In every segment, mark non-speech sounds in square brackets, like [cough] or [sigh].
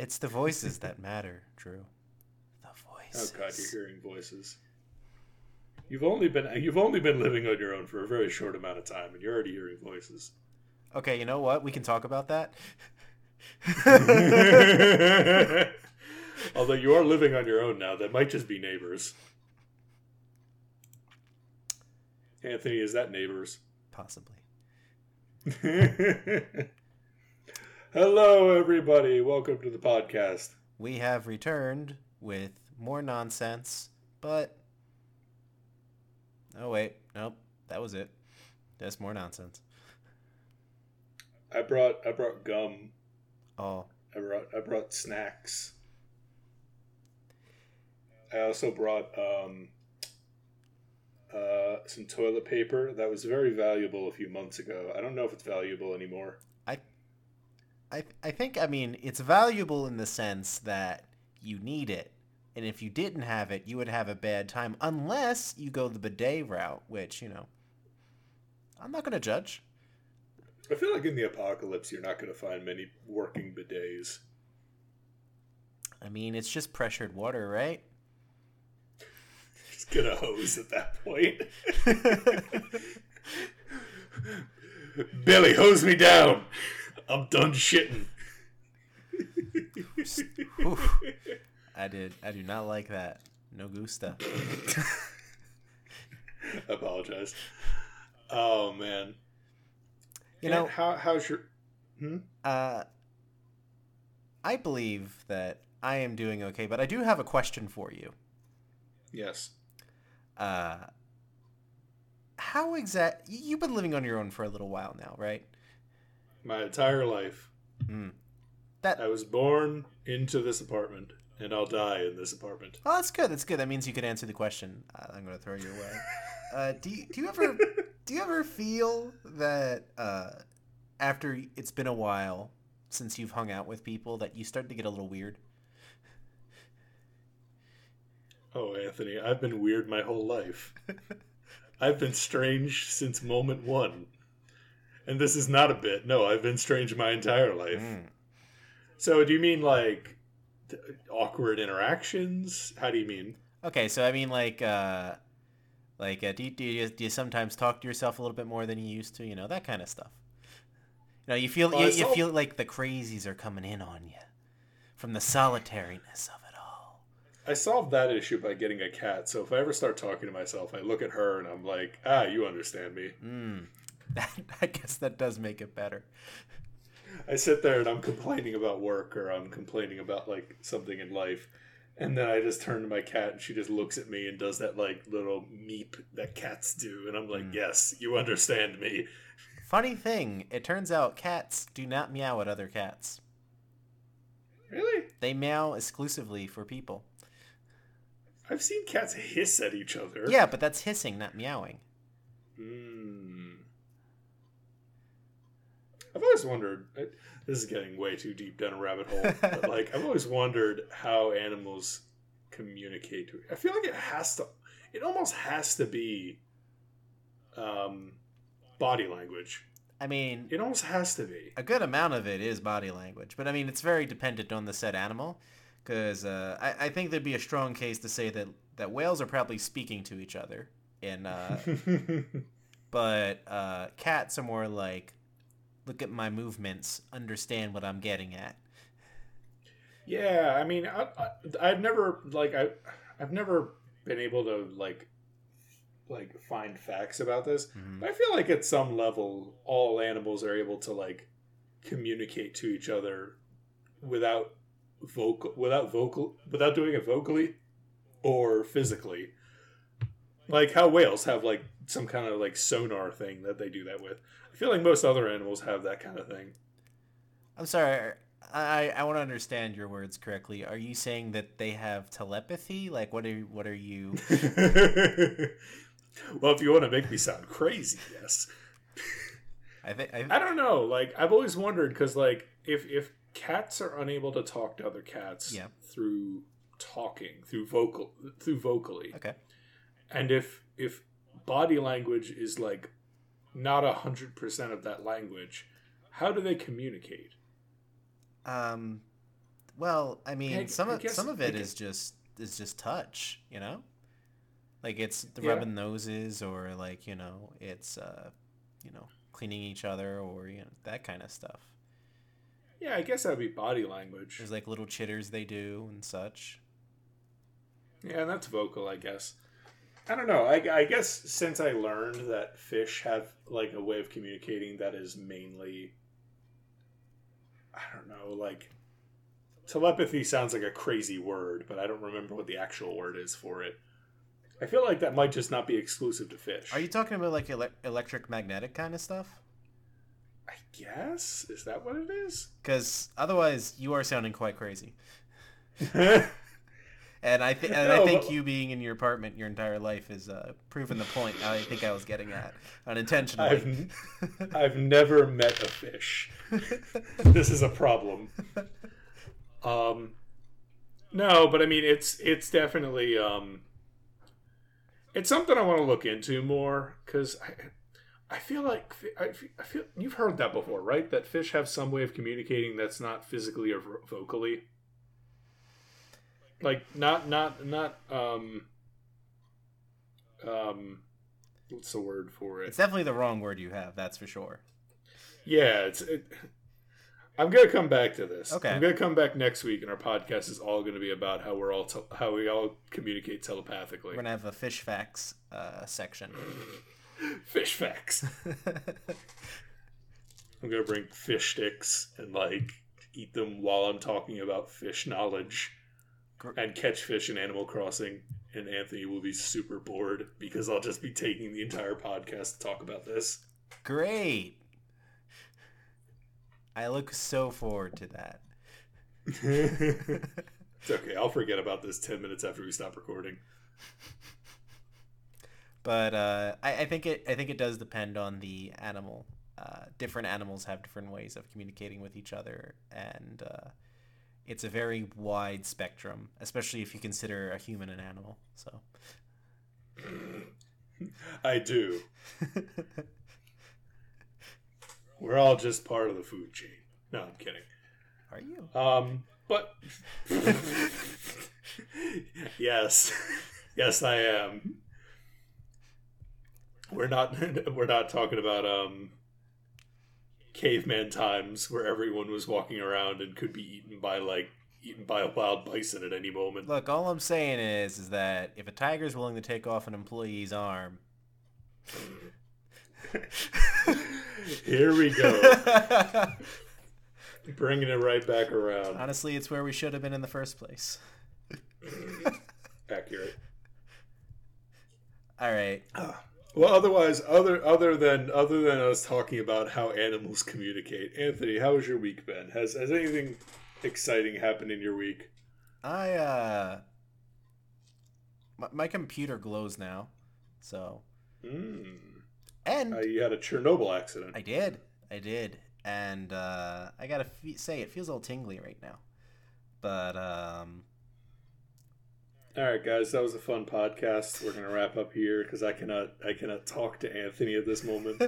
It's the voices that matter, Drew. The voices. Oh god, you're hearing voices. You've only been you've only been living on your own for a very short amount of time, and you're already hearing voices. Okay, you know what? We can talk about that. [laughs] Although you are living on your own now, that might just be neighbors. Anthony, is that neighbors? Possibly. [laughs] Hello, everybody. Welcome to the podcast. We have returned with more nonsense, but. Oh, wait. Nope. That was it. That's more nonsense. I brought I brought gum. Oh, I brought I brought snacks. I also brought um, uh, some toilet paper that was very valuable a few months ago. I don't know if it's valuable anymore. I, I think, I mean, it's valuable in the sense that you need it. And if you didn't have it, you would have a bad time unless you go the bidet route, which, you know, I'm not going to judge. I feel like in the apocalypse, you're not going to find many working bidets. I mean, it's just pressured water, right? Just get a hose at that point. [laughs] [laughs] Billy, hose me down. I'm done shitting. Oof. I did. I do not like that. No gusta. [laughs] Apologize. Oh man. You And know, how how's your hmm? uh, I believe that I am doing okay, but I do have a question for you. Yes. Uh, how exact? You've been living on your own for a little while now, right? My entire life. Mm. That I was born into this apartment and I'll die in this apartment. Oh, that's good. That's good. That means you could answer the question. Uh, I'm going to throw your way. [laughs] Uh, do you, do you ever do you ever feel that uh, after it's been a while since you've hung out with people that you start to get a little weird? Oh, Anthony, I've been weird my whole life. [laughs] I've been strange since moment one. And this is not a bit. No, I've been strange my entire life. Mm. So, do you mean like th- awkward interactions? How do you mean? Okay, so I mean, like, uh, like, uh, do you, do you do you sometimes talk to yourself a little bit more than you used to? You know that kind of stuff. You know, you feel Well, you, you feel like the crazies are coming in on you from the solitariness of it all. I solved that issue by getting a cat. So, if I ever start talking to myself, I look at her and I'm like, ah, you understand me. Mm. That, [laughs] I guess that does make it better. I sit there and I'm complaining about work or I'm complaining about like something in life. And then I just turn to my cat and she just looks at me and does that like little meep that cats do. And I'm like, Mm. yes, you understand me. Funny thing, it turns out cats do not meow at other cats. Really? They meow exclusively for people. I've seen cats hiss at each other. Yeah, but that's hissing, not meowing. Mm. I've always wondered. I- This is getting way too deep down a rabbit hole. but like, I've always wondered how animals communicate. to I feel like it has to. It almost has to be um, body language. I mean, It almost has to be. a good amount of it is body language, but I mean, it's very dependent on the said animal. Because uh, I, I think there'd be a strong case to say that, that whales are probably speaking to each other, and uh, [laughs] but uh, cats are more like, look at my movements, understand what I'm getting at. Yeah, I mean, I, I, I've never like I, I've never been able to like, like find facts about this. Mhm. But I feel like at some level, all animals are able to like communicate to each other without vocal, without vocal, without doing it vocally or physically. Like how whales have like some kind of like sonar thing that they do that with. I feel like most other animals have that kind of thing. I'm sorry. I, I want to understand your words correctly. Are you saying that they have telepathy? Like, what are what are you? [laughs] well, if you want to make me sound crazy, yes. [laughs] I think I, I don't know. Like I've always wondered because like if if cats are unable to talk to other cats Yeah. through talking through vocal through vocally, okay. and if if body language is like not a hundred percent of that language, how do they communicate? Um, Well, I mean, I- some I of guess- some of it is just is just touch, you know. Like it's the Yeah. rubbing noses, or like you know, it's uh, you know, cleaning each other, or you know, that kind of stuff. Yeah, I guess that would be body language. There's like little chitters they do and such. Yeah, and that's vocal, I guess. I don't know. I, I guess since I learned that fish have like a way of communicating that is mainly, I don't know, like telepathy sounds like a crazy word, but I don't remember what the actual word is for it. I feel like that might just not be exclusive to fish. Are you talking about like ele- electric magnetic kind of stuff? I guess is that what it is? Because otherwise, you are sounding quite crazy. [laughs] And I think and No, I think but- you being in your apartment your entire life is uh, proving the point I think I was getting at unintentionally. I've I've never met a fish. [laughs] this is a problem. Um, no, but I mean, it's it's definitely um, it's something I want to look into more because I I feel like I fe- I feel you've heard that before, right? That fish have some way of communicating that's not physically or vocally. Like not not not um um what's the word for it? it's definitely the wrong word you have, that's for sure. Yeah, it's. It, I'm gonna come back to this. Okay. I'm gonna come back next week, and our podcast is all gonna be about how we're all te- how we all communicate telepathically. We're gonna have a fish facts uh, section. [laughs] Fish facts. [laughs] I'm gonna bring fish sticks and like eat them while I'm talking about fish knowledge and catch fish in Animal Crossing. And Anthony will be super bored because I'll just be taking the entire podcast to talk about this. Great. I look so forward to that. [laughs] [laughs] It's okay. I'll forget about this 10 minutes after we stop recording. but uh, I, I think it I think it does depend on the animal. Uh, different animals have different ways of communicating with each other, and uh, it's a very wide spectrum, especially if you consider a human an animal. So, I do. We're all just part of the food chain. No, I'm kidding. are you? Um, but [laughs] yes, yes, I am. We're not. [laughs] We're not talking about um caveman times where everyone was walking around and could be eaten by like eaten by a wild bison at any moment. Look, all I'm saying is, is that if a tiger's willing to take off an employee's arm, Here we go, [laughs] bringing it right back around. honestly, it's where we should have been in the first place. [laughs] Accurate. All right. Ah. Well, otherwise, other other than other than us talking about how animals communicate, Anthony, how has your week been? Has has anything exciting happened in your week? I uh my, my computer glows now. So, Mm. and Uh, you had a Chernobyl accident. I did. I did. And uh I got to fe- say it feels a little tingly right now. But um All right, guys, that was a fun podcast. We're gonna wrap up here because I cannot I cannot talk to Anthony at this moment.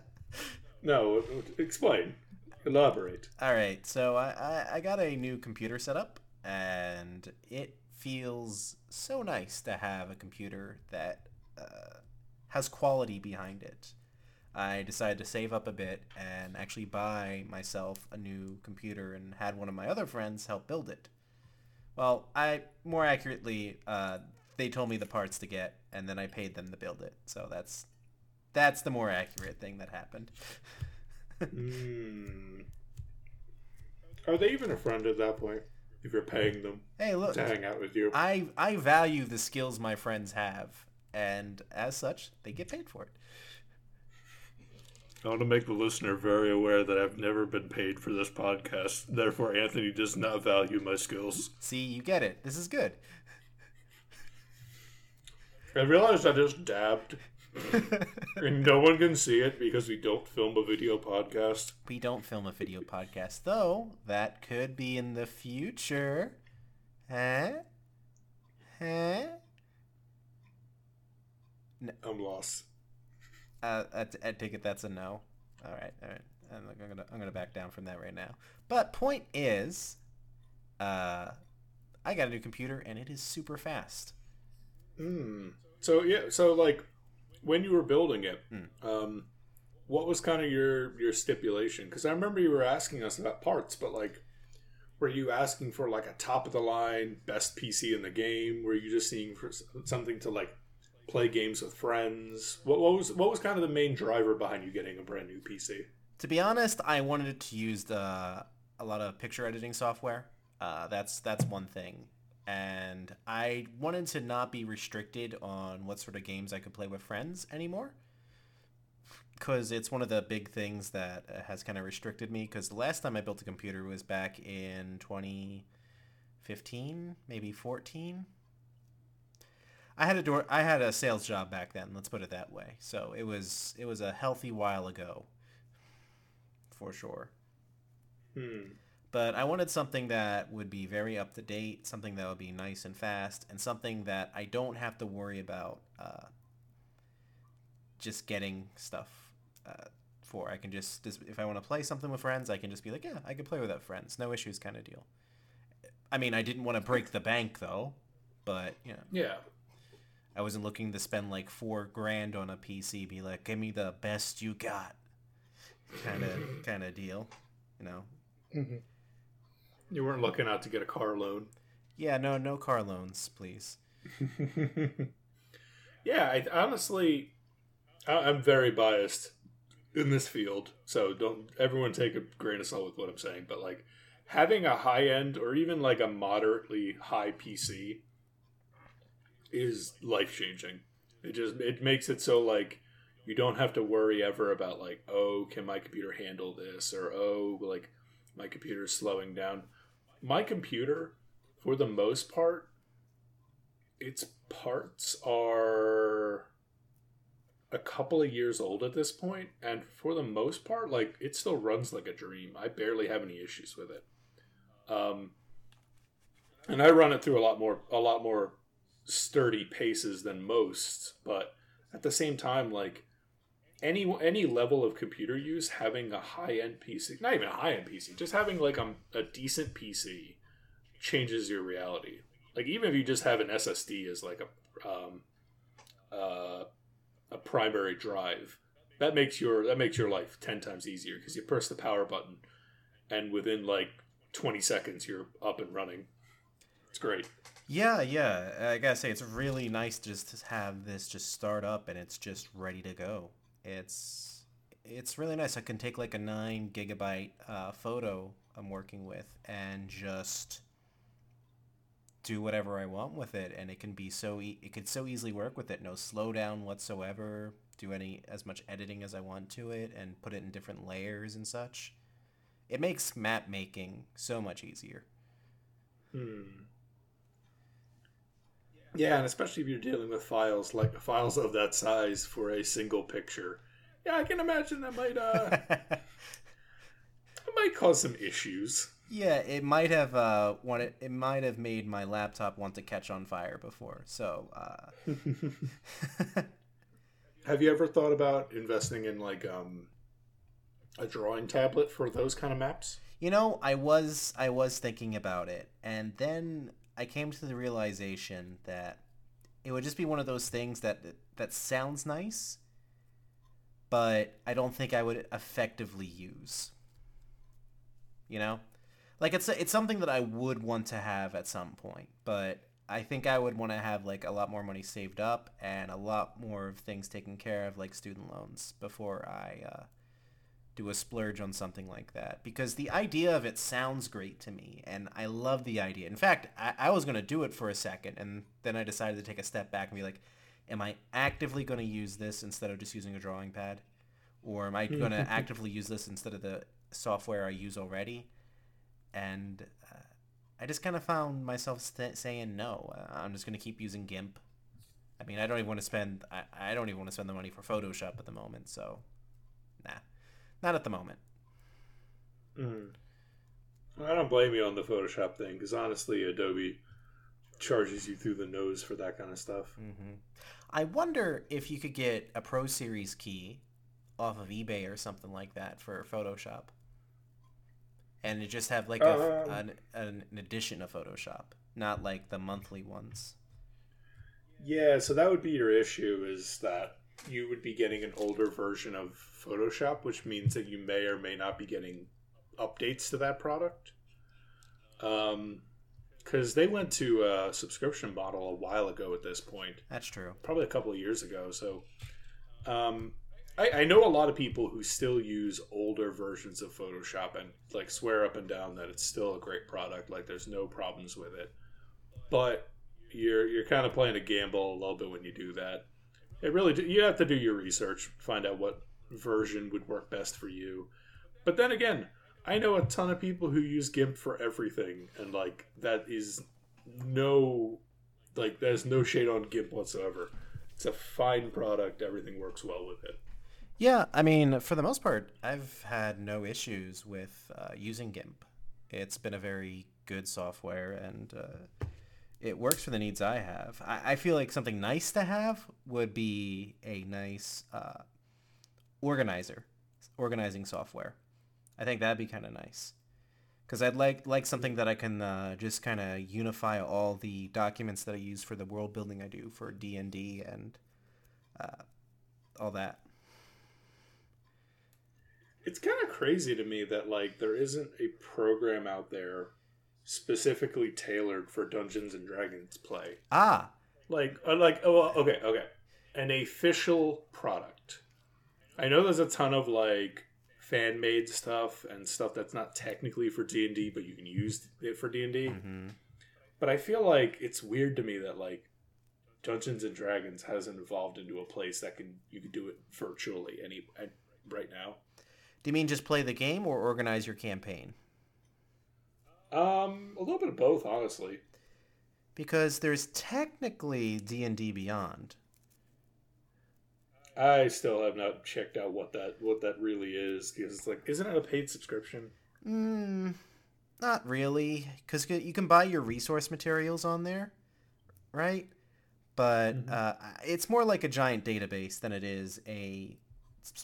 [laughs] no, explain, elaborate. All right, so I, I, I got a new computer set up, and it feels so nice to have a computer that uh, has quality behind it. I decided to save up a bit and actually buy myself a new computer and had one of my other friends help build it. Well, I more accurately, uh, they told me the parts to get, and then I paid them to build it. So that's that's the more accurate thing that happened. Mm. Are they even a friend at that point? If you're paying them Hey, look, to hang out with you, I I value the skills my friends have, and as such, they get paid for it. I want to make the listener very aware that I've never been paid for this podcast. Therefore, Anthony does not value my skills. See, you get it. This is good. I realized I just dabbed, and no one can see it because we don't film a video podcast. we don't film a video podcast, though. That could be in the future. Huh? Huh? I'm lost. Uh, I, I take it that's a no. All right, all right. I'm, gonna I'm gonna back down from that right now. But point is, uh, I got a new computer and it is super fast. Hmm. So yeah, so like when you were building it, Hmm. um, what was kind of your your stipulation? Because I remember you were asking us about parts, but like, were you asking for like a top of the line best PC in the game? Were you just seeing for something to like play games with friends? What, what was what was kind of the main driver behind you getting a brand new PC? To be honest, I wanted to use the, a lot of picture editing software. Uh, that's that's one thing, and I wanted to not be restricted on what sort of games I could play with friends anymore. Because it's one of the big things that has kind of restricted me. Because the last time I built a computer was back in 2015, maybe 14. I had a door. I had a sales job back then. Let's put it that way. So it was it was a healthy while ago for sure. Hmm. But I wanted something that would be very up to date, something that would be nice and fast, and something that I don't have to worry about uh, just getting stuff uh, for. I can just, if I want to play something with friends, I can just be like, yeah, I can play with that friends, no issues, kind of deal. I mean, I didn't want to break the bank though, but you know, Yeah. I wasn't looking to spend like four grand on a PC. Be like, give me the best you got, kind of kind of deal, you know. Mm-hmm. You weren't looking out to get a car loan. Yeah, no, no car loans, please. [laughs] yeah, I honestly, I, I'm very biased in this field, so don't everyone take a grain of salt with what I'm saying. But like having a high end or even like a moderately high PC is life changing. It just it makes it so like you don't have to worry ever about like oh can my computer handle this or oh like my computer is slowing down. My computer, for the most part, its parts are a couple of years old at this point and for the most part like it still runs like a dream i barely have any issues with it um and i run it through a lot more a lot more sturdy paces than most but at the same time like any any level of computer use having a high end pc not even a high end pc just having like a, a decent pc changes your reality like even if you just have an SSD as like a um, uh, a primary drive, that makes your that makes your life ten times easier because you press the power button, and within like twenty seconds you're up and running. It's great. Yeah, yeah. I gotta say, it's really nice to just have this just start up and it's just ready to go. It's it's really nice. I can take like a nine gigabyte uh, photo I'm working with and just do whatever I want with it, and it can be so e- it could so easily work with it. No slowdown whatsoever. Do any as much editing as I want to it, and put it in different layers and such. It makes map making so much easier. Hmm. Yeah, and especially if you're dealing with files like files of that size for a single picture. Yeah, I can imagine that might uh [laughs] it might cause some issues. Yeah, it might have uh wanted it might have made my laptop want to catch on fire before. So, uh [laughs] [laughs] Have you ever thought about investing in like um a drawing tablet for those kind of maps? you know, I was I was thinking about it and then I came to the realization that it would just be one of those things that that sounds nice, but I don't think I would effectively use. You know? Like it's it's something that I would want to have at some point, but I think I would want to have like a lot more money saved up and a lot more of things taken care of, like student loans, before I uh, do a splurge on something like that. Because the idea of it sounds great to me, and I love the idea. In fact, I, I was gonna do it for a second, and then I decided to take a step back and be like, "Am I actively gonna use this instead of just using a drawing pad, or am I gonna [laughs] actively use this instead of the software I use already?" and uh, I just kind of found myself st- saying no. Uh, I'm just gonna keep using GIMP. I mean, I don't even want to spend. I, I don't even want to spend the money for Photoshop at the moment. So, not at the moment. Mm. I don't blame you on the Photoshop thing because honestly, Adobe charges you through the nose for that kind of stuff. hmm I wonder if you could get a Pro Series key off of eBay or something like that for Photoshop. and it just have like a, Um. an, an edition of Photoshop, not like the monthly ones. Yeah, so that would be your issue is that you would be getting an older version of Photoshop, which means that you may or may not be getting updates to that product. Um, because they went to a subscription model a while ago at this point, That's true. probably a couple of years ago. So, um, I, I know a lot of people who still use older versions of Photoshop and like swear up and down that it's still a great product. Like, there's no problems with it. But you're you're kind of playing a gamble a little bit when you do that. It really you have to do your research, find out what version would work best for you. But then again, I know a ton of people who use GIMP for everything, and like that is no like there's no shade on GIMP whatsoever. It's a fine product. Everything works well with it. Yeah, I mean, for the most part, I've had no issues with uh, using GIMP. It's been a very good software, and uh, it works for the needs I have. I, I feel like something nice to have would be a nice uh, organizer, organizing software. I think that'd be kind of nice, because I'd like like something that I can uh, just kind of unify all the documents that I use for the world building I do for D and D and uh, all that. It's kind of crazy to me that like there isn't a program out there specifically tailored for Dungeons and Dragons play. Ah, Like, uh, like, oh, okay, okay, an official product. I know there's a ton of like fan made stuff and stuff that's not technically for D and D, but you can use it for D and D. hmm But I feel like it's weird to me that like Dungeons and Dragons hasn't evolved into a place that can you can do it virtually any right now. Do you mean just play the game or organize your campaign? Um, a little bit of both, honestly. Because there's technically D and D Beyond. I still have not checked out what that what that really is because it's like, isn't it a paid subscription? Mm, not really, because you can buy your resource materials on there, right? But Mhm. uh, it's more like a giant database than it is a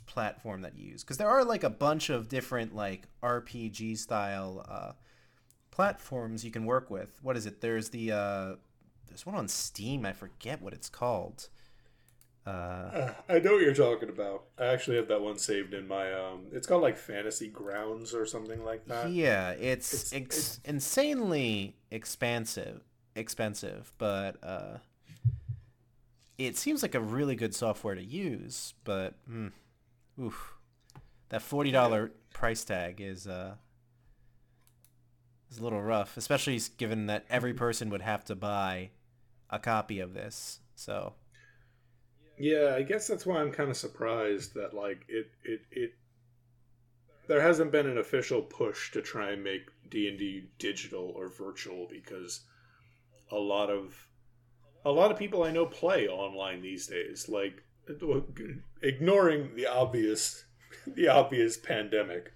platform that you use. Because there are like a bunch of different like RPG style uh, platforms you can work with. What is it? There's the uh, there's one on Steam. I forget what it's called. Uh, Uh, I know what you're talking about. I actually have that one saved in my um. It's called like Fantasy Grounds or something like that. yeah, it's, it's- ex- it's- insanely expansive, expensive, but uh, it seems like a really good software to use. But mm, oof, that forty dollar price tag is uh, is a little rough, especially given that every person would have to buy a copy of this. So Yeah, I guess that's why I'm kind of surprised that like it it it there hasn't been an official push to try and make D&D digital or virtual because a lot of a lot of people I know play online these days like [laughs] ignoring the obvious the obvious pandemic.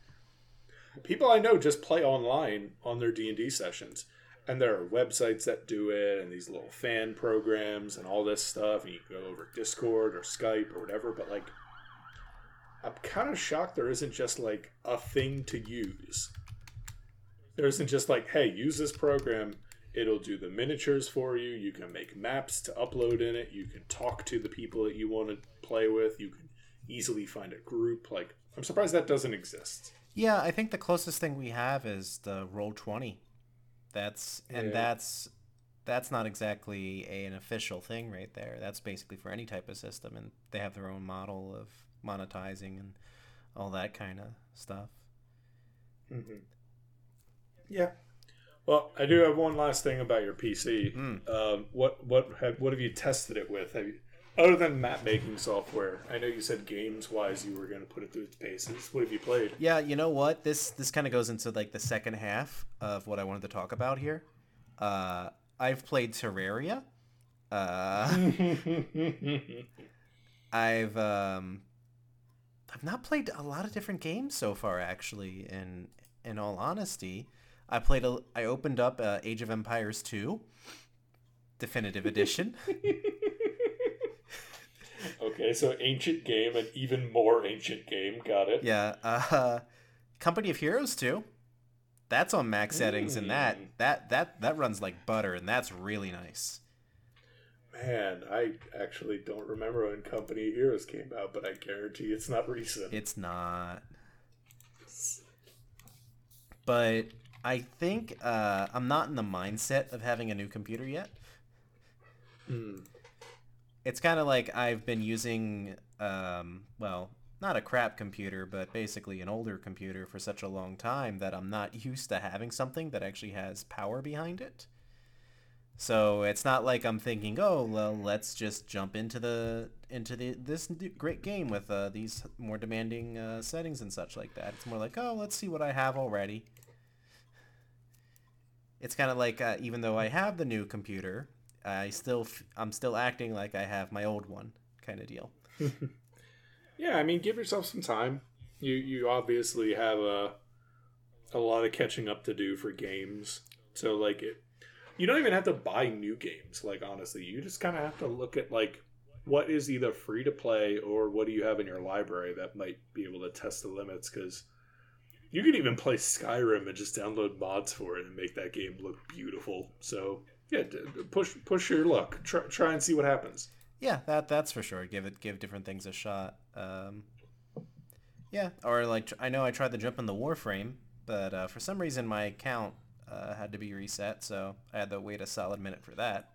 People I know just play online on their D&D sessions and there are websites that do it and these little fan programs and all this stuff and you can go over discord or skype or whatever but like i'm kind of shocked there isn't just like a thing to use. There isn't just like hey use this program it'll do the miniatures for you you can make maps to upload in it you can talk to the people that you want to play with you can easily find a group like i'm surprised that doesn't exist Yeah, I think the closest thing we have is the roll twenty. That's and Yeah. that's that's not exactly a, an official thing right there. That's basically for any type of system, and they have their own model of monetizing and all that kind of stuff. Mm-hmm. Yeah. Well, I do have one last thing about your PC. Mm. Um, what what have what have you tested it with? Have you, other than map making software? I know you said games wise you were going to put it through its paces. What have you played? Yeah, you know what? This this kind of goes into like the second half of what I wanted to talk about here. Uh, I've played Terraria. Uh, [laughs] I've um, I've not played a lot of different games so far. Actually, in in all honesty, I played a. I opened up uh, Age of Empires two, definitive edition. [laughs] okay, so ancient game, and even more ancient game. Got it. yeah, uh, [laughs] Company of Heroes two. That's on max settings, and that Mm. that that that runs like butter, and that's really nice. Man, I actually don't remember when Company of Heroes came out, but I guarantee it's not recent. It's not. But I think uh, I'm not in the mindset of having a new computer yet. Hmm. It's kind of like I've been using, um, well, not a crap computer, but basically an older computer for such a long time that I'm not [laughs] used to having something that actually has power behind it. So it's not like I'm thinking, oh, well, let's just jump into the into the this great game with uh, these more demanding uh, settings and such like that. It's more like, oh, let's see what I have already. It's kind of like uh, even though I have the new computer, I still I'm still acting like I have my old one, kind of deal. [laughs] Yeah, I mean, give yourself some time. You you obviously have a a lot of catching up to do for games. So like it, you don't even have to buy new games. Like honestly, you just kind of have to look at like what is either free to play or what do you have in your library that might be able to test the limits because you could even play Skyrim and just download mods for it and make that game look beautiful. So yeah, push push your luck. Try try and see what happens. Yeah, that that's for sure. Give it give different things a shot. Um, yeah, or like I know I tried to jump in the Warframe, but uh, for some reason my account uh, had to be reset, so I had to wait a solid minute for that.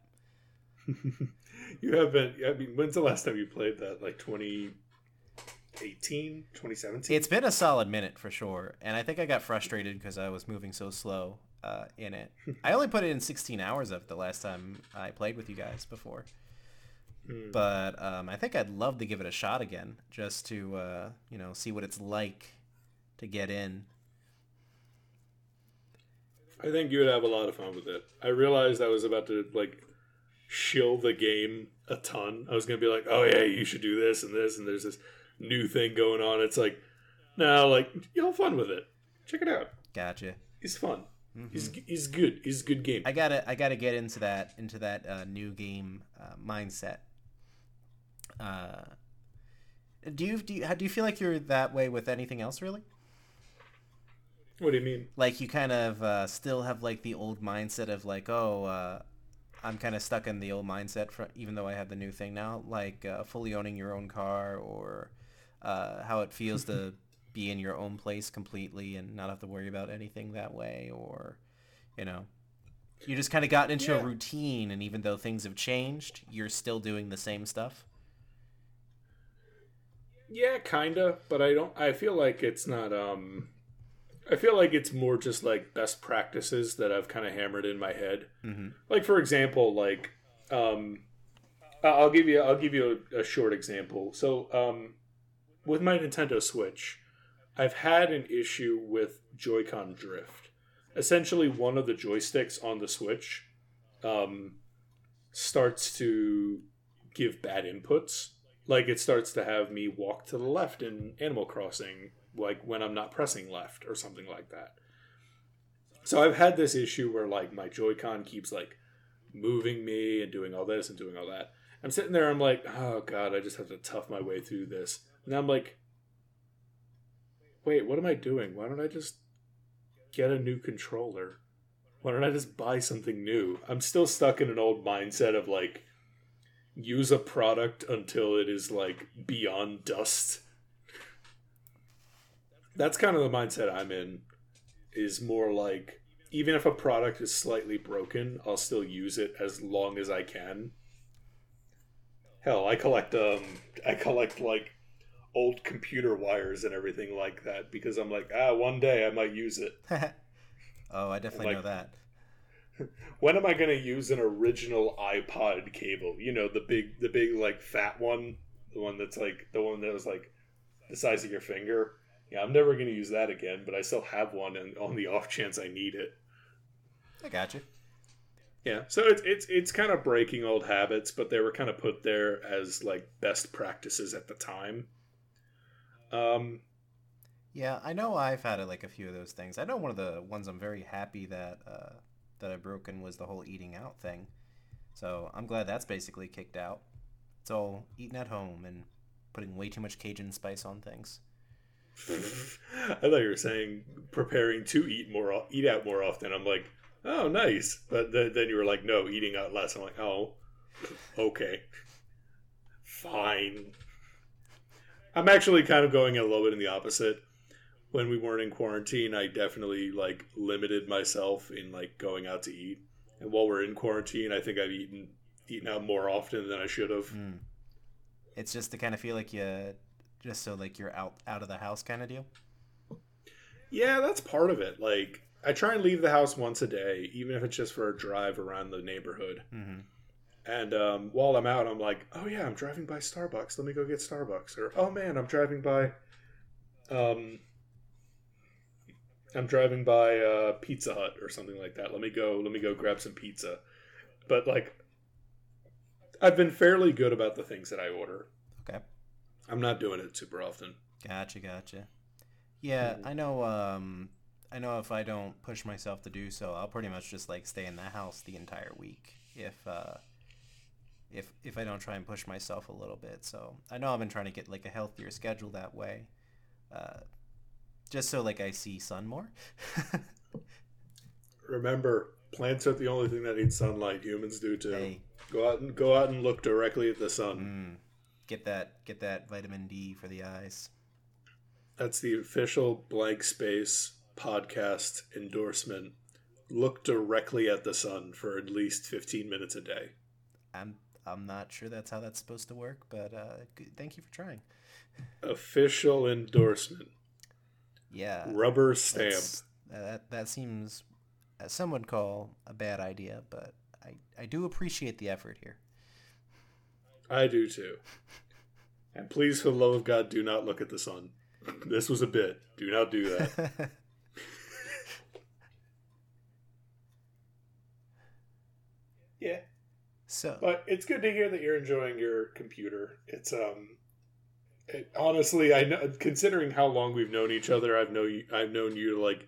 [laughs] you haven't i mean when's the last time you played that like 2018 2017 It's been a solid minute for sure, and I think I got frustrated because I was moving so slow uh, in it. I only put it in 16 hours of it the last time I played with you guys before. Hmm. But um, I think I'd love to give it a shot again, just to uh, you know see what it's like to get in. i think you would have a lot of fun with it i realized i was about to like shill the game a ton i was gonna be like oh yeah you should do this and this and there's this new thing going on it's like no like you'll have fun with it check it out Gotcha. It's fun he's, he's good he's good game I gotta I gotta get into that into that uh, new game uh, mindset. Uh, do you do you, how- do you feel like you're that way with anything else really? what do you mean Like you kind of uh, still have like the old mindset of like oh uh, I'm kind of stuck in the old mindset for even though I have the new thing now, like uh, fully owning your own car or uh, how it feels [laughs] to be in your own place completely and not have to worry about anything that way or you know you just kind of got into Yeah. a routine and even though things have changed you're still doing the same stuff Yeah, kinda, but I don't. I feel like it's not. Um, I feel like it's more just like best practices that I've kind of hammered in my head. mm-hmm. Like for example, like um, I'll give you. I'll give you a, a short example. So um, with my Nintendo Switch, I've had an issue with Joy-Con drift. Essentially, one of the joysticks on the Switch um, starts to give bad inputs. Like it starts to have me walk to the left in Animal Crossing, like when I'm not pressing left or something like that. So I've had this issue where like my Joy-Con keeps like moving me and doing all this and doing all that. I'm sitting there, I'm like, oh god, I just have to tough my way through this. And I'm like, wait, what am I doing? Why don't I just get a new controller? Why don't I just buy something new? I'm still stuck in an old mindset of like, use a product until it is like beyond dust. That's kind of the mindset I'm in. Is more like even if a product is slightly broken, I'll still use it as long as I can. Hell, I collect um I collect like old computer wires and everything like that because I'm like, ah, one day I might use it. [laughs] oh i definitely Like- know that [laughs] When am I going to use an original iPod cable? You know, the big the big like fat one, the one that's like the one that was like the size of your finger. Yeah, I'm never going to use that again, but I still have one and on the off chance I need it. i got you Yeah, so it's it's it's kind of breaking old habits, but they were kind of put there as like best practices at the time. Um, Yeah, I know I've had like a few of those things. I know one of the ones I'm very happy that uh, that I broken was the whole eating out thing. So I'm glad that's basically kicked out. It's all eating at home and putting way too much Cajun spice on things. [laughs] I thought you were saying preparing to eat more, eat out more often. I'm like, oh, nice. But then, then you were like, no, eating out less. I'm like, oh, okay, fine. I'm actually kind of going a little bit in the opposite. When we weren't in quarantine, I definitely like limited myself in like going out to eat. And while we're in quarantine, I think I've eaten eaten out more often than I should have. Mm. It's just to kind of feel like you, just so like you're out out of the house kind of deal. Yeah, that's part of it. Like I try and leave the house once a day, even if it's just for a drive around the neighborhood. Mm-hmm. And um, while I'm out, I'm like, oh yeah, I'm driving by Starbucks. Let me go get Starbucks. Or oh man, I'm driving by, um, I'm driving by uh, Pizza Hut or something like that. Let me go. Let me go grab some pizza. But like, I've been fairly good about the things that I order. Okay. I'm not doing it super often. Gotcha, gotcha. Yeah, I know. Um, I know if I don't push myself to do so, I'll pretty much just like stay in the house the entire week. If uh, if if I don't try and push myself a little bit. So I know I've been trying to get like a healthier schedule that way, uh, just so like I see sun more. [laughs] Remember, plants aren't the only thing that need sunlight. Humans do too. hey, Go out and go out and look directly at the sun. mm, get that get that vitamin D for the eyes. That's the official blank space podcast endorsement. Look directly at the sun for at least 15 minutes a day. I'm I'm not sure that's how that's supposed to work, but uh, thank you for trying. Official endorsement. Yeah, Rubber stamp. uh, that that seems, as some would call, a bad idea, but I I do appreciate the effort here. I do too. And please, for the love of God, do not look at the sun. [laughs] This was a bit. Do not do that. [laughs] yeah. So But it's good to hear that you're enjoying your computer. It's um, it, honestly, I know considering how long we've known each other, I've know you, I've known you to like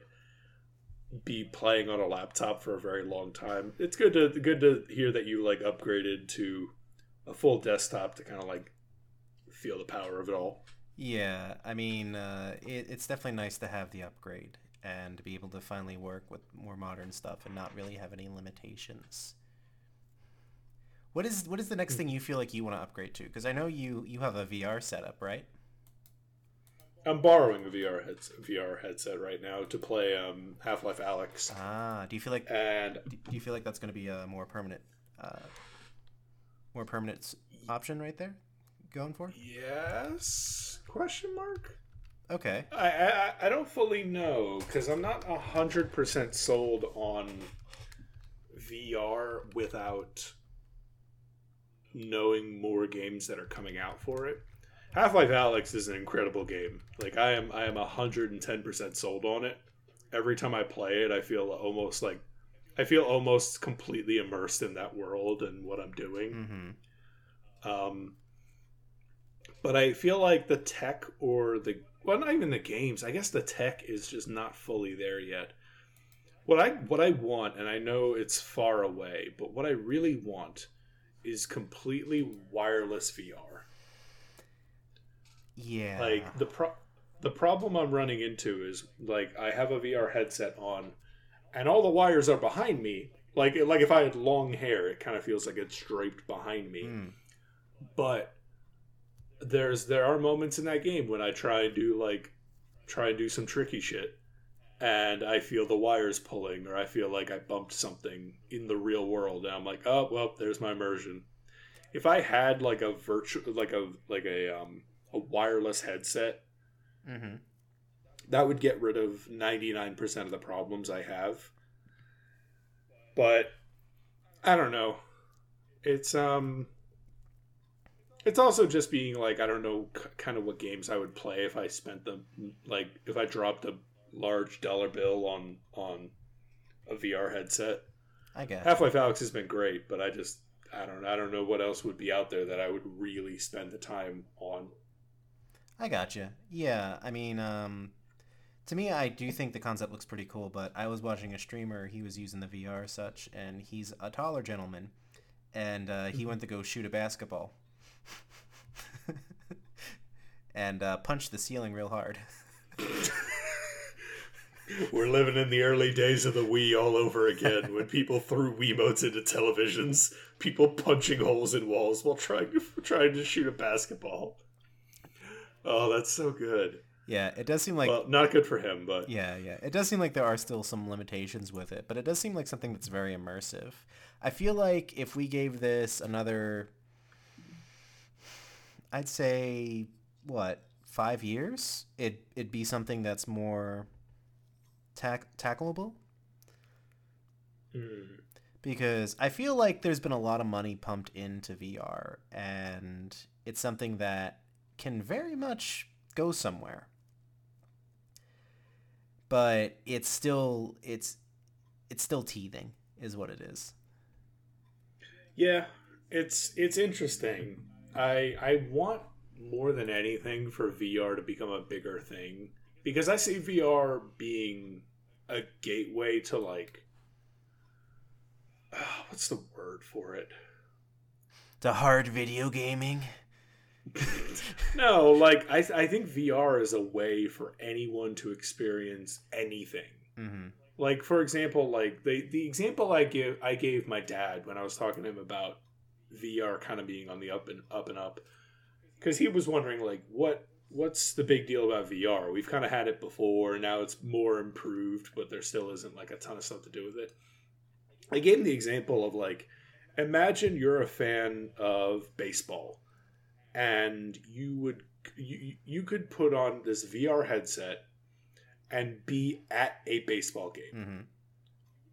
be playing on a laptop for a very long time. It's good to good to hear that you like upgraded to a full desktop to kind of like feel the power of it all. yeah, I mean, uh, it, it's definitely nice to have the upgrade and to be able to finally work with more modern stuff and not really have any limitations. What is what is the next thing you feel like you want to upgrade to? Because I know you you have a VR setup, right? I'm borrowing a VR headset, VR headset right now to play um, Half Life Alyx, Ah, do you feel like and do you feel like that's going to be a more permanent, uh, more permanent option right there, going for? yes question mark. Okay. I, I I don't fully know because I'm not hundred percent sold on VR without knowing more games that are coming out for it. Half Life Alyx is an incredible game. Like I am I am hundred and ten percent sold on it. Every time I play it, I feel almost like I feel almost completely immersed in that world and what I'm doing. Mm-hmm. Um, but I feel like the tech or the well, not even the games. I guess the tech is just not fully there yet. What I what I want, and I know it's far away, but what I really want is completely wireless VR. Yeah. Like the pro- the problem I'm running into is like I have a VR headset on, and all the wires are behind me. Like like if I had long hair, it kind of feels like it's draped behind me Mm. but there's there are moments in that game when I try and do like try and do some tricky shit and I feel the wires pulling or I feel like I bumped something in the real world and I'm like, "Oh, well, there's my immersion." If I had like a virtual like a like a um a wireless headset, Mm-hmm. that would get rid of 99% of the problems I have. But I don't know. It's um it's also just being like I don't know k- kind of what games I would play if I spent them like if I dropped a large dollar bill on on a VR headset. I guess. Half-Life Alyx has been great, but I just I don't I don't know what else would be out there that I would really spend the time on. I gotcha. Yeah, I mean, um, to me, I do think the concept looks pretty cool. But I was watching a streamer; he was using the VR such, and he's a taller gentleman, and uh, he went to go shoot a basketball, [laughs] and uh, punched the ceiling real hard. [laughs] [laughs] We're living in the early days of the Wii all over again when people threw Wiimotes into televisions, people punching holes in walls while trying to, trying to shoot a basketball. Oh, that's so good. Yeah, it does seem like well, not good for him, but yeah, yeah, it does seem like there are still some limitations with it, but it does seem like something that's very immersive. I feel like if we gave this another, I'd say what five years, it it'd be something that's more tack tackleable. Mm. Because I feel like there's been a lot of money pumped into VR, and it's something that can very much go somewhere but it's still it's it's still teething is what it is yeah it's it's interesting i i want more than anything for vr to become a bigger thing because i see vr being a gateway to like uh, what's the word for it to hard video gaming [laughs] no, like I, I think VR is a way for anyone to experience anything. Mm-hmm. Like for example, like the the example I give I gave my dad when I was talking to him about VR kind of being on the up and up and up, because he was wondering like what what's the big deal about VR? We've kind of had it before, now it's more improved, but there still isn't like a ton of stuff to do with it. I gave him the example of like, imagine you're a fan of baseball and you would you, you could put on this VR headset and be at a baseball game. Mm-hmm.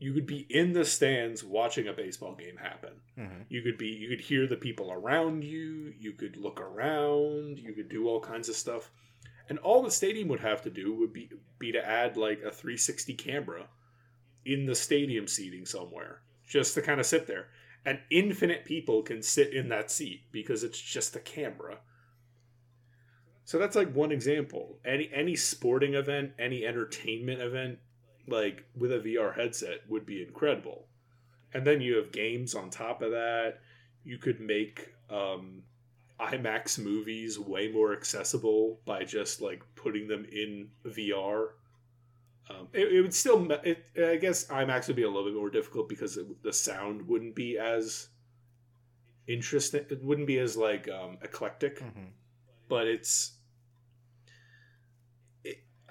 You could be in the stands watching a baseball game happen. Mm-hmm. You could be you could hear the people around you, you could look around, you could do all kinds of stuff. And all the stadium would have to do would be be to add like a 360 camera in the stadium seating somewhere just to kind of sit there and infinite people can sit in that seat because it's just a camera. So that's like one example. Any any sporting event, any entertainment event, like with a VR headset would be incredible. And then you have games on top of that. You could make um, IMAX movies way more accessible by just like putting them in VR um, it, it, would still, it, I guess IMAX would be a little bit more difficult because it, the sound wouldn't be as interesting. It wouldn't be as like um, eclectic, mm-hmm. but it's.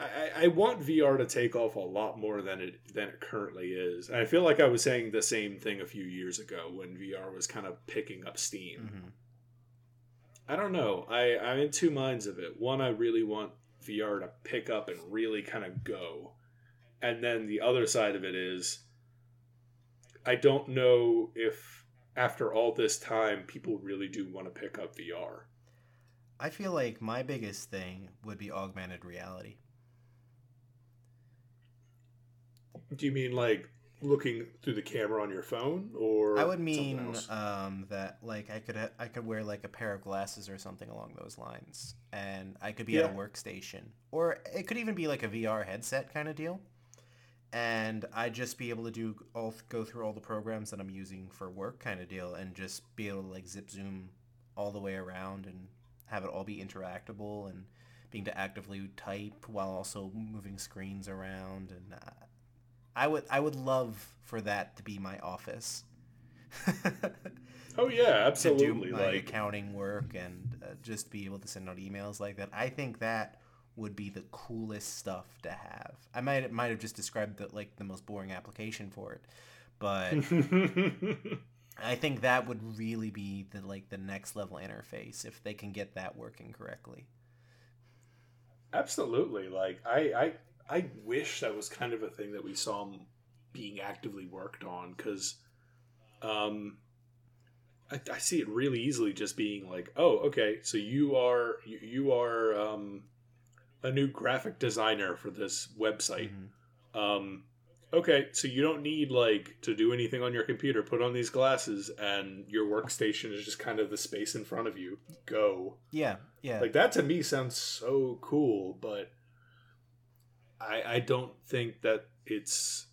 I, I want VR to take off a lot more than it than it currently is. And I feel like I was saying the same thing a few years ago when VR was kind of picking up steam. Mm-hmm. I don't know. I, I'm in two minds of it. One, I really want VR to pick up and really kind of go and then the other side of it is I don't know if after all this time people really do want to pick up VR. I feel like my biggest thing would be augmented reality. Do you mean like looking through the camera on your phone or I would mean um, that like I could ha- I could wear like a pair of glasses or something along those lines and I could be yeah. at a workstation. Or it could even be like a VR headset kind of deal. And I'd just be able to do all go through all the programs that I'm using for work kind of deal and just be able to like zip zoom all the way around and have it all be interactable and being to actively type while also moving screens around and uh, I would I would love for that to be my office. oh yeah, absolutely. [laughs] to do my like accounting work and uh, just be able to send out emails like that. I think that would be the coolest stuff to have. I might might have just described the like the most boring application for it, but [laughs] I think that would really be the like the next level interface if they can get that working correctly. Absolutely, like I I I wish that was kind of a thing that we saw being actively worked on because um I, I, see it really easily just being like oh okay so you are you, you are um a new graphic designer for this website. Mm-hmm. Um, okay, so you don't need like to do anything on your computer. Put on these glasses, and your workstation is just kind of the space in front of you. Go. Yeah, yeah. Like that to me sounds so cool, but I I don't think that it's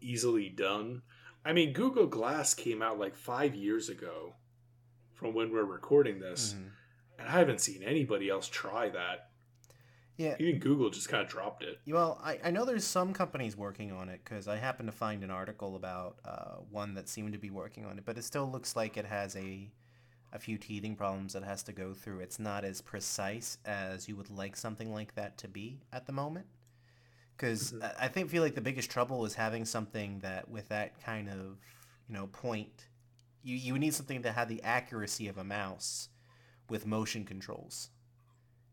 easily done. I mean, Google Glass came out like five years ago from when we're recording this, mm-hmm. and I haven't seen anybody else try that Yeah. Even Google just kind of dropped it. Well, I, I know there's some companies working on it because I happened to find an article about uh, one that seemed to be working on it, but it still looks like it has a a few teething problems that has to go through. It's not as precise as you would like something like that to be at the moment. Because Mhm. I I think feel like the biggest trouble is having something that with that kind of you know point, you you need something that had the accuracy of a mouse with motion controls,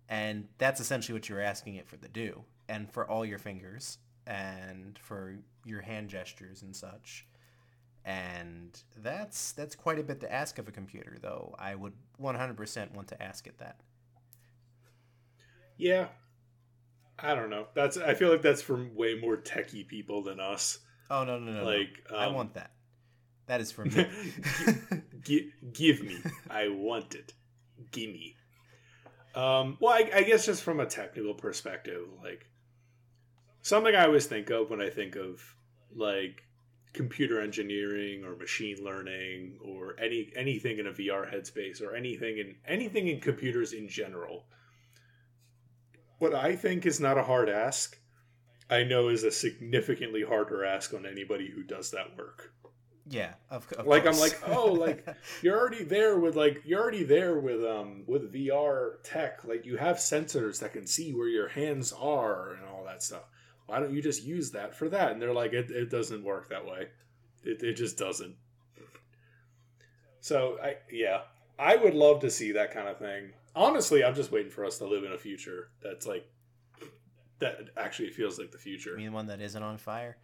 and that's essentially what you're asking it for to do, and for all your fingers and for your hand gestures and such and that's that's quite a bit to ask of a computer though i would 100% want to ask it that Yeah. I don't know. That's I feel like that's from way more techie people than us. oh no no no, no. Like um, i want that that is for me [laughs] Gi- give me. I want it. Gimme. Um, well, I, I guess just from a technical perspective, like something I always think of when I think of like computer engineering or machine learning or any anything in a VR headspace or anything in anything in computers in general. What I think is not a hard ask, I know is a significantly harder ask on anybody who does that work yeah of, of like I'm like, oh, like [laughs] you're already there with like you're already there with um with VR tech. Like you have sensors that can see where your hands are and all that stuff. Why don't you just use that for that? And they're like, it, it doesn't work that way. It it just doesn't. So I yeah, I would love to see that kind of thing. Honestly, I'm just waiting for us to live in a future that's like that actually feels like the future. I mean one that isn't on fire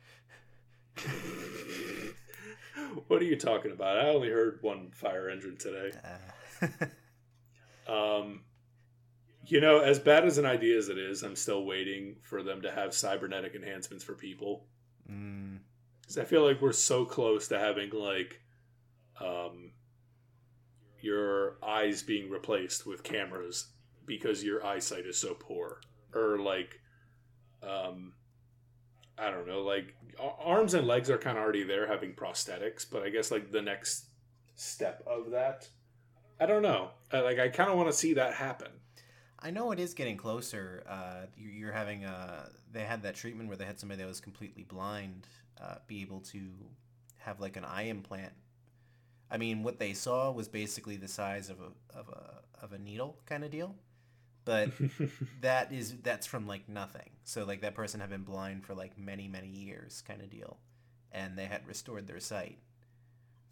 [laughs] what are you talking about? I only heard one fire engine today. uh, [laughs] Um, you know, as bad as an idea as it is, I'm still waiting for them to have cybernetic enhancements for people. mm, Because I feel like we're so close to having like, um, your eyes being replaced with cameras because your eyesight is so poor, or like, um, I don't know, like arms and legs are kind of already there having prosthetics, but I guess like the next step of that, I don't know. Like I kind of want to see that happen. I know it is getting closer. Uh, you- you're having uh, they had that treatment where they had somebody that was completely blind uh, be able to have like an eye implant. I mean, what they saw was basically the size of a of a of a needle kind of deal, but [laughs] that is that's from like nothing. So like that person had been blind for like many many years kind of deal, and they had restored their sight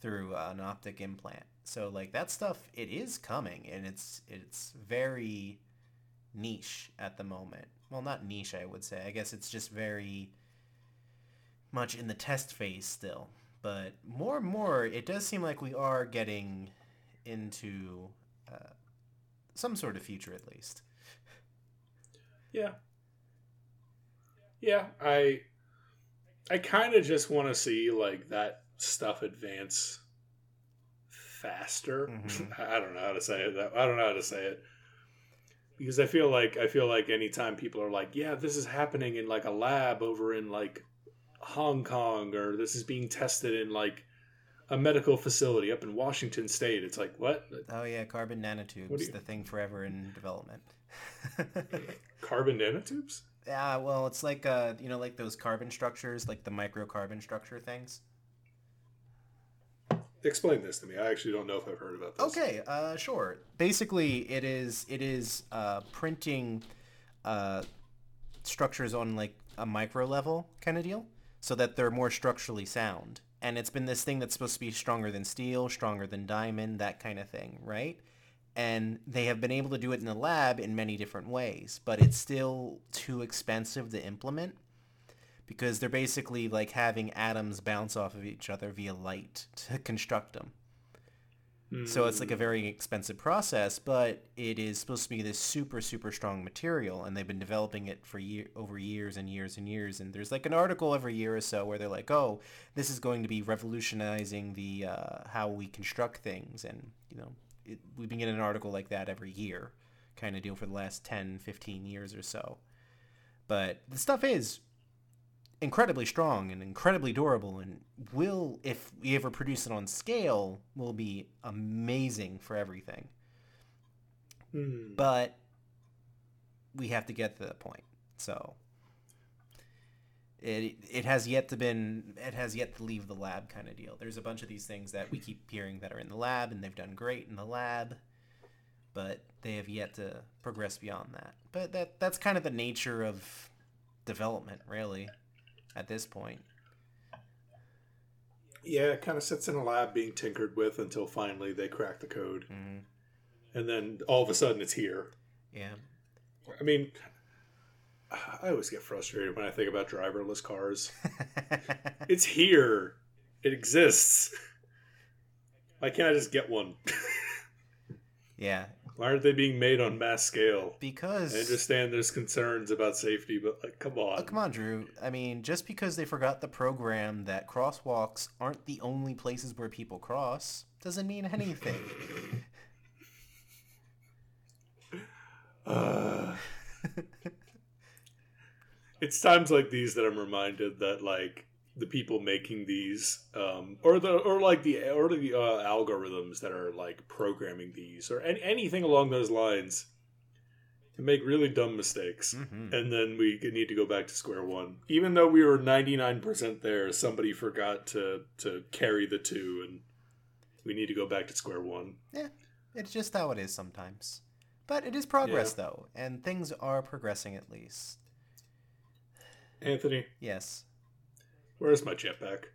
through uh, an optic implant. So like that stuff it is coming and it's it's very niche at the moment. Well, not niche I would say. I guess it's just very much in the test phase still. But more and more it does seem like we are getting into uh, some sort of future at least. Yeah. Yeah, I I kind of just want to see like that stuff advance faster. Mhm. [laughs] I don't know how to say it. That I don't know how to say it. Because I feel like I feel like anytime people are like, "Yeah, this is happening in like a lab over in like Hong Kong or this is being tested in like a medical facility up in Washington state." It's like, "What? Oh yeah, carbon nanotubes, you... the thing forever in development. [laughs] Carbon nanotubes?" yeah, well, it's like uh, you know, like those carbon structures, like the microcarbon structure things. Explain this to me. I actually don't know if I've heard about this. Okay, uh, sure. Basically, it is it is uh, printing uh, structures on like a micro level kind of deal, so that they're more structurally sound. And it's been this thing that's supposed to be stronger than steel, stronger than diamond, that kind of thing, right? And they have been able to do it in the lab in many different ways, but it's still too expensive to implement because they're basically like having atoms bounce off of each other via light to construct them. So it's like a very expensive process, but it is supposed to be this super super strong material, and they've been developing it for year over years and years and years. And there's like an article every year or so where they're like, "Oh, this is going to be revolutionizing the uh, how we construct things," and you know, it, we've been getting an article like that every year, kind of deal for the last 10, 15 years or so. But the stuff is incredibly strong and incredibly durable and will if we ever produce it on scale will be amazing for everything Hmm. but we have to get to that point. So it it has yet to been it has yet to leave the lab kind of deal. There's a bunch of these things that we keep hearing that are in the lab and they've done great in the lab, but they have yet to progress beyond that. But that that's kind of the nature of development, really, at this point. Yeah, it kind of sits in a lab being tinkered with until finally they crack the code, Mm-hmm. and then all of a sudden it's here. Yeah. I mean, I always get frustrated when I think about driverless cars. [laughs] It's here. It exists. Why can't I just get one? [laughs] yeah, Why aren't they being made on mass scale? because I understand there's concerns about safety, but like, come on. Oh, come on, Drew. I mean, just because they forgot the program that crosswalks aren't the only places where people cross doesn't mean anything. Uh, [laughs] [laughs] it's times like these that I'm reminded that like the people making these, um, or the or like the or the uh, algorithms that are like programming these, or any, anything along those lines, can make really dumb mistakes. hmm and then we need to go back to square one. Even though we were ninety nine percent there, somebody forgot to to carry the two, and we need to go back to square one. Yeah. It's just how it is sometimes. But it is progress, though, and things are progressing at least. Anthony, Yes. Where's my jetpack?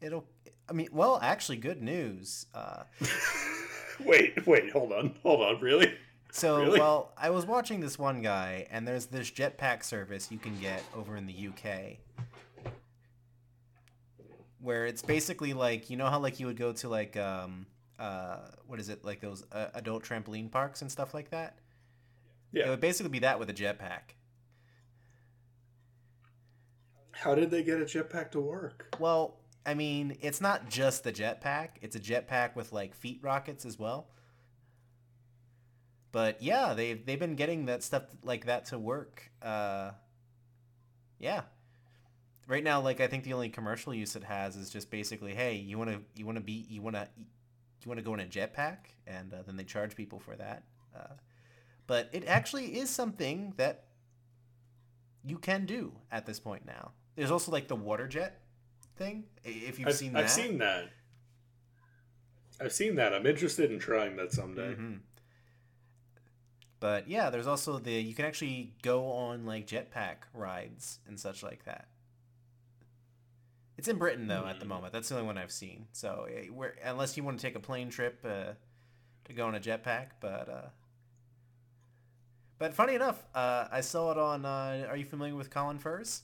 It'll. I mean, well, actually, good news. Uh, [laughs] wait, wait, hold on, hold on, really? So, Really? well, I was watching this one guy, and there's this jetpack service you can get over in the UK, where it's basically like you know how like you would go to like um uh what is it like those uh, adult trampoline parks and stuff like that. Yeah. It would basically be that with a jetpack. How did they get a jetpack to work? Well, I mean, it's not just the jetpack; it's a jetpack with like feet rockets as well. But yeah, they've they've been getting that stuff like that to work. Uh, yeah. Right now, like I think the only commercial use it has is just basically, hey, you want to you want to be you want to you want to go in a jetpack, and uh, then they charge people for that. Uh, but it actually is something that you can do at this point now. There's also like the water jet thing. If you've I've, seen that, I've seen that. I've seen that. I'm interested in trying that someday. Mhm. But yeah, there's also the you can actually go on like jetpack rides and such like that. It's in Britain though at the Hmm. moment. That's the only one I've seen. So eh, we're, unless you want to take a plane trip uh, to go on a jetpack, but uh, but funny enough, uh, I saw it on. Uh, are you familiar with Colin Furze?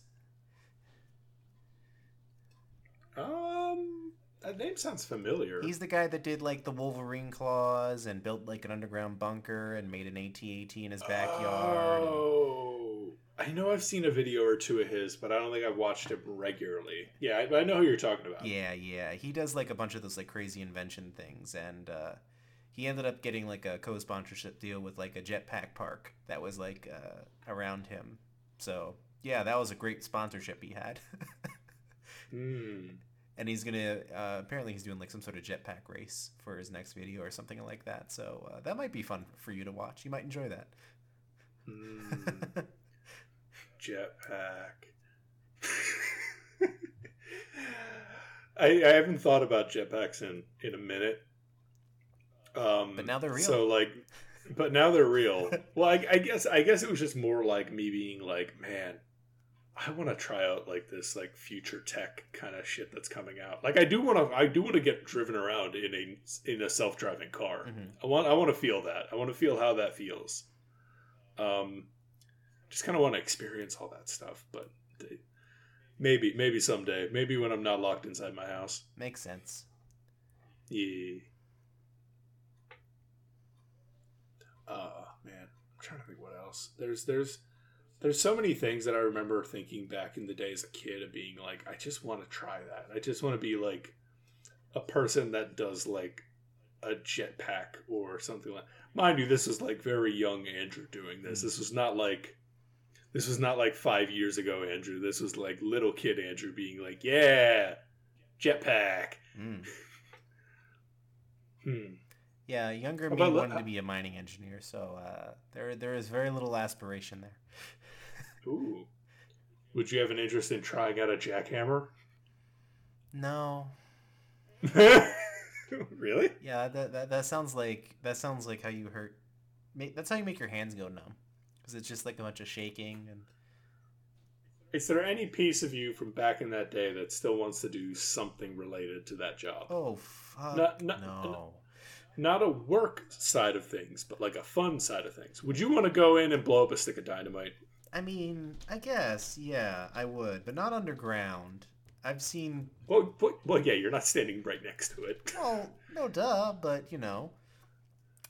Um, that name sounds familiar. He's the guy that did like the Wolverine claws and built like an underground bunker and made an AT-AT in his backyard. and- Oh, I know I've seen a video or two of his, but I don't think I've watched him regularly. Yeah, I, I know who you're talking about. Yeah, yeah. He does like a bunch of those like crazy invention things, and uh, he ended up getting like a co-sponsorship deal with like a jetpack park that was like uh, around him. So yeah, that was a great sponsorship he had. [laughs] Hmm. and he's gonna uh, apparently he's doing like some sort of jetpack race for his next video or something like that. So uh, that might be fun for you to watch. You might enjoy that. Hmm. [laughs] Jetpack. [laughs] I, I haven't thought about jetpacks in in a minute. Um, But now they're real. So like, but now they're real. [laughs] well, I, I guess I guess it was just more like me being like, man, I want to try out like this like future tech kind of shit that's coming out. Like I do want to I do want to get driven around in a in a self driving car. Mhm. I want I want to feel that. I want to feel how that feels. Um, just kind of want to experience all that stuff, but they, maybe maybe someday, maybe when I'm not locked inside my house. Makes sense. Yeah. Uh man, I'm trying to think what else. There's there's there's so many things that I remember thinking back in the day as a kid of being like, I just want to try that. I just want to be like a person that does like a jetpack or something like. Mind you, this is like very young Andrew doing this. This was not like this was not like five years ago, Andrew. This was like little kid Andrew being like, yeah, jetpack. Mm. Hmm. Yeah, younger me wanted to be a mining engineer, so uh, there there is very little aspiration there. Ooh. Would you have an interest in trying out a jackhammer? No, [laughs] really? yeah, that, that that sounds like that sounds like how you hurt. That's how you make your hands go numb, because it's just like a bunch of shaking and. Is there any piece of you from back in that day that still wants to do something related to that job? Oh fuck! Not- not- no. Not a work side of things, but like a fun side of things. Would you want to go in and blow up a stick of dynamite? I mean, I guess, yeah, I would, but not underground. I've seen, Well, well, well, yeah, you're not standing right next to it. [laughs] well, no duh, but you know,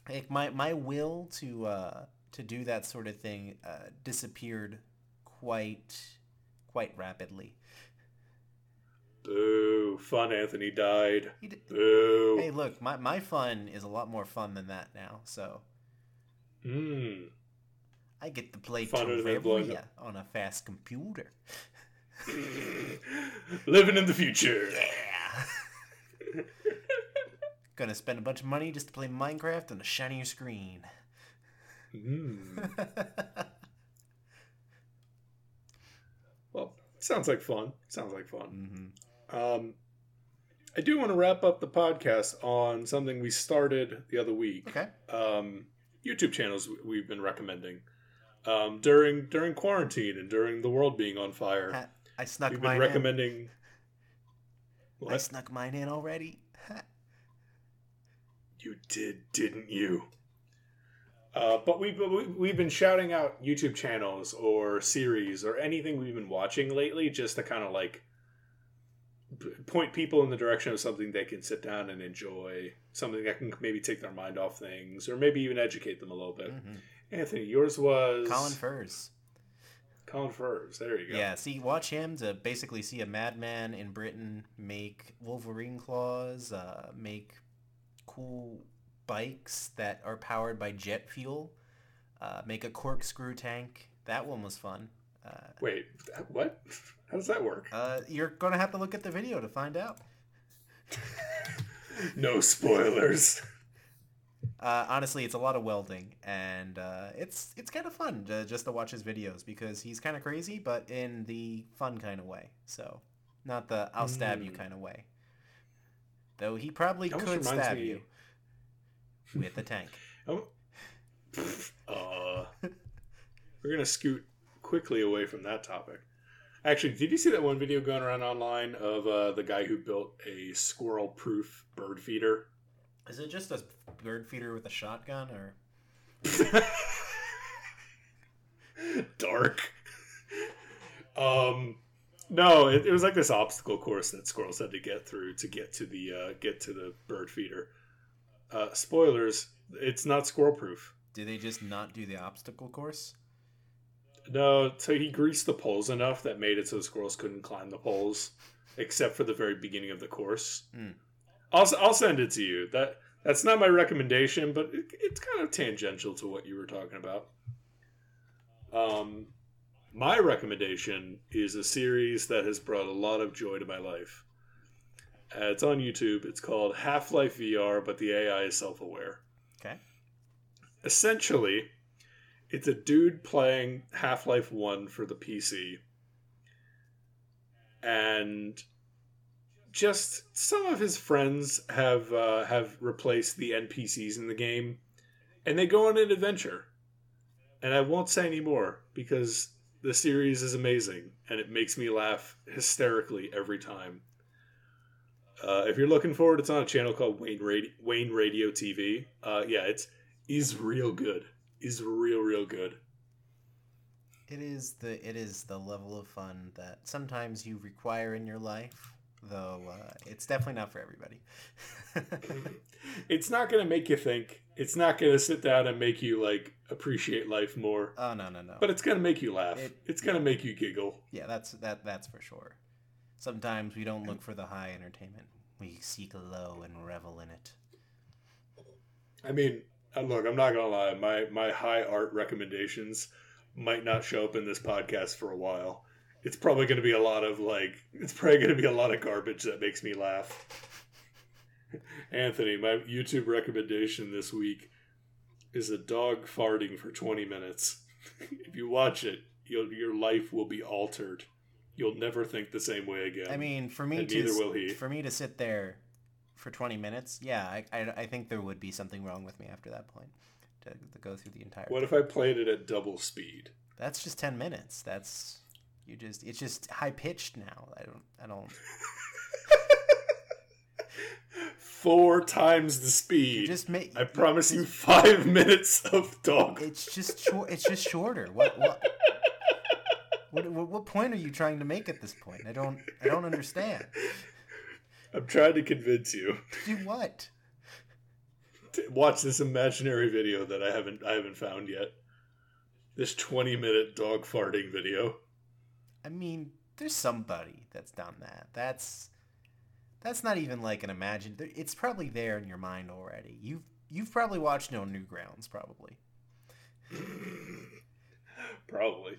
like my my will to uh to do that sort of thing uh, disappeared quite quite rapidly. Boo! Fun Anthony died. He d- Boo! hey, look, my my fun is a lot more fun than that now. So Mmm. I get to play Funner than blowing Terraria on a fast computer. [laughs] Living in the future. Yeah. [laughs] Gonna spend a bunch of money just to play Minecraft on a shinier screen. Mm. Well, sounds like fun. Sounds like fun. hmm Um, I do want to wrap up the podcast on something we started the other week. Okay. Um, YouTube channels we've been recommending um, during during quarantine and during the world being on fire. I snuck We've been mine recommending. in. I snuck mine in already. you did, didn't you? Uh, but we've we- we've been shouting out YouTube channels or series or anything we've been watching lately, just to kind of like point people in the direction of something they can sit down and enjoy, something that can maybe take their mind off things, or maybe even educate them a little bit. Mhm. Anthony, yours was Colin Furze. Colin Furze. There you go. Yeah, see, watch him to basically see a madman in Britain make Wolverine claws, uh, make cool bikes that are powered by jet fuel, uh, make a corkscrew tank. That one was fun. Uh, Wait, what? [laughs] How does that work? uh, you're gonna have to look at the video to find out. [laughs] no spoilers. Uh, honestly, it's a lot of welding, and uh, it's it's kind of fun to, just to watch his videos because he's kind of crazy, but in the fun kind of way. So, not the I'll stab you Mm. kind of way. Though he probably Almost could stab me- you with a tank. [laughs] Oh. Uh, we're gonna scoot quickly away from that topic. Actually, did you see that one video going around online of uh, the guy who built a squirrel-proof bird feeder? Is it just a bird feeder with a shotgun, or [laughs] Dark. Um, no, it, it was like this obstacle course that squirrels had to get through to get to the uh, get to the bird feeder. Uh, spoilers: it's not squirrel-proof. do they just not do the obstacle course? No, so he greased the poles enough that made it so the squirrels couldn't climb the poles, except for the very beginning of the course. Hmm. I'll I'll send it to you. That that's not my recommendation, but it, it's kind of tangential to what you were talking about. Um, my recommendation is a series that has brought a lot of joy to my life. Uh, it's on YouTube. It's called Half Life VR, but the AI is self aware Okay. essentially it's a dude playing half-life 1 for the pc and just some of his friends have uh, have replaced the npcs in the game and they go on an adventure and i won't say any more because the series is amazing and it makes me laugh hysterically every time uh, if you're looking for it, it's on a channel called Wayne Radio, Wayne Radio TV. Uh, yeah, it's is real good. Is real real good. It is the it is the level of fun that sometimes you require in your life, though uh, it's definitely not for everybody. [laughs] It's not gonna make you think. It's not gonna sit down and make you like appreciate life more. oh no no no! But it's gonna make you laugh. It- it's gonna make you giggle. yeah, that's that that's for sure. Sometimes we don't look for the high entertainment; we seek low and revel in it. I mean, uh, look, I'm not gonna lie. My my high art recommendations might not show up in this podcast for a while. It's probably gonna be a lot of like. It's probably gonna be a lot of garbage that makes me laugh. [laughs] Anthony, my YouTube recommendation this week is a dog farting for 20 minutes. [laughs] if you watch it, you'll, your life will be altered. You'll never think the same way again. I mean, for me And to neither will he. for me to sit there for 20 minutes, yeah, I, I, I think there would be something wrong with me after that point to, to go through the entire. what if I played it at double speed? That's just 10 minutes. That's you just it's just high pitched now. I don't I don't [laughs] Four times the you speed. just make I promise you five [laughs] minutes of dog. It's just short. It's just shorter. What what, what what point are you trying to make at this point? I don't I don't understand. [laughs] I'm trying to convince you. Do what? to watch this imaginary video that I haven't I haven't found yet. This 20 minute dog farting video. I mean, there's somebody that's done that. That's that's not even like an imagined. It's probably there in your mind already. You've you've probably watched No Newgrounds, probably. [laughs] Probably.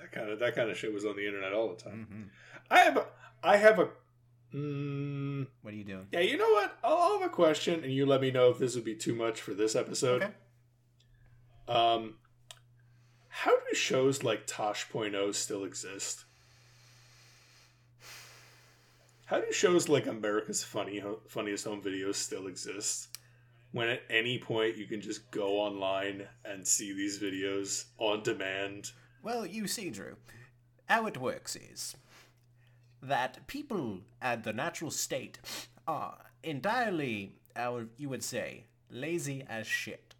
That kind of that kind of shit was on the internet all the time. hmm I have a I have a mm, What are you doing? yeah. You know what? I'll, I'll have a question, and you let me know if this would be too much for this episode. Okay. Um, how do shows like Tosh.0 still exist? How do shows like America's Funny Funniest Home Videos still exist? When at any point you can just go online and see these videos on demand. Well, you see, Drew, how it works is that people at the natural state are entirely, how you would say, lazy as shit.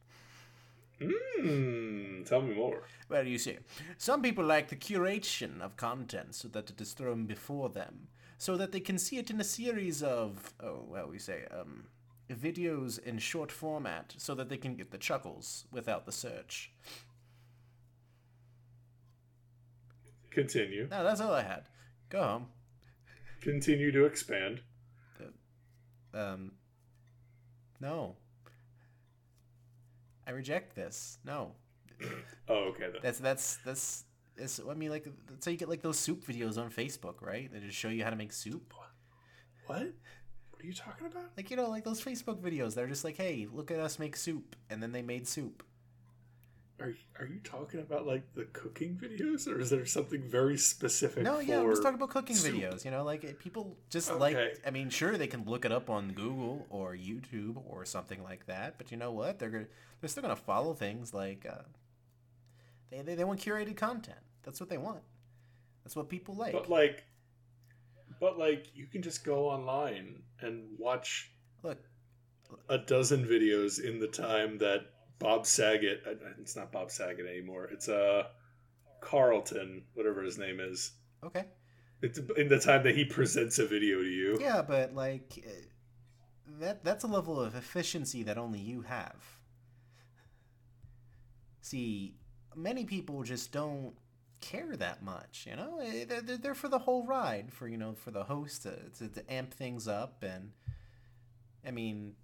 Hmm. Tell me more. Well, you see, some people like the curation of content so that it is thrown before them, so that they can see it in a series of, oh, well, we say, um, videos in short format, so that they can get the chuckles without the search. Continue. No, that's all I had. Go home. Continue to expand. Um, no. I reject this. No. Oh, okay then. That's that's that's. It's, I mean, like that's how you get like those soup videos on Facebook, right? They just show you how to make soup. What? What are you talking about? Like you know, like those Facebook videos. They're just like, "Hey, look at us make soup," and then they made soup. Are are you talking about like the cooking videos, or is there something very specific? No, yeah, I'm just talking about cooking soup? videos. You know, like people just like. I mean, sure, they can look it up on Google or YouTube or something like that. But you know what? They're gonna they're still gonna follow things like. Uh, they, they they want curated content. That's what they want. That's what people like. But like, but like, you can just go online and watch Look, a dozen videos in the time that Bob Saget. uh, It's not Bob Saget anymore. It's uh Carlton, whatever his name is. okay, It's in the time that he presents a video to you. yeah, but like uh, that that's a level of efficiency that only you have. See, many people just don't care that much, you know? Eh, They're, they're for the whole ride, for, you know, for the host to, to, to amp things up. And, I mean,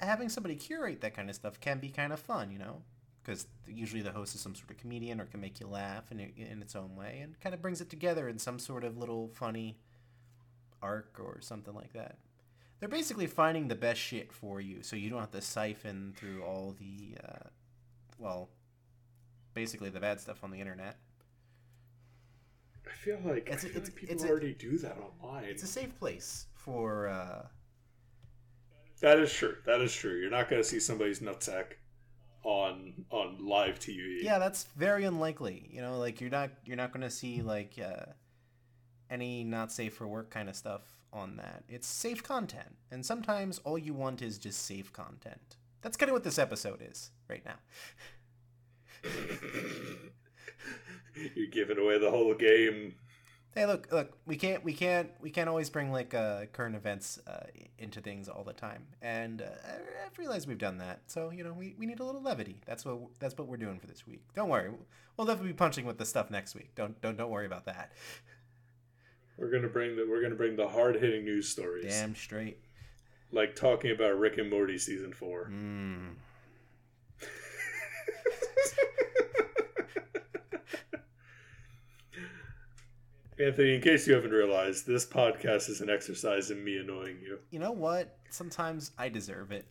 having somebody curate that kind of stuff can be kind of fun, you know? Because usually the host is some sort of comedian or can make you laugh in, in its own way and kind of brings it together in some sort of little funny arc or something like that. They're basically finding the best shit for you so you don't have to siphon through all the, uh, well, basically the bad stuff on the internet. I feel like, It's I feel it's- like people it's a- already do that online. It's a safe place for, uh, That is true. That is true. You're not going to see somebody's nutsack on on live TV. yeah, that's very unlikely. You know, like you're not you're not gonna see like uh, any not safe for work kind of stuff on that. It's safe content, and sometimes all you want is just safe content. That's kind of what this episode is right now. [laughs] You're giving away the whole game. Hey, look, look, we can't, we can't, we can't always bring like uh, current events uh, into things all the time, and uh, I- I've realized we've done that. So you know, we, we need a little levity. That's what that's what we're doing for this week. Don't worry, we'll definitely be punching with the stuff next week. Don't don't don't worry about that. We're gonna bring the we're gonna bring the hard hitting news stories, Damn straight. like talking about Rick and Morty season four. Mm. Anthony, in case you haven't realized, this podcast is an exercise in me annoying you. You know what? Sometimes I deserve it.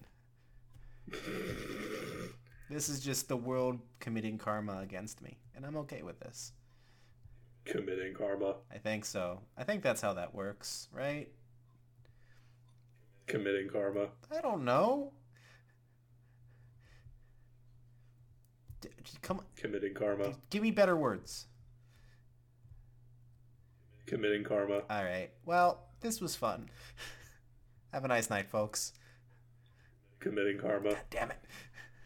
This is just the world committing karma against me, and I'm okay with this. Committing karma. I think so. I think that's how that works, right? Committing karma. I don't know. D- come on, Committing karma. give me better words. Committing karma. All right. Well, this was fun. [laughs] Have a nice night, folks. Committing karma. God Damn it.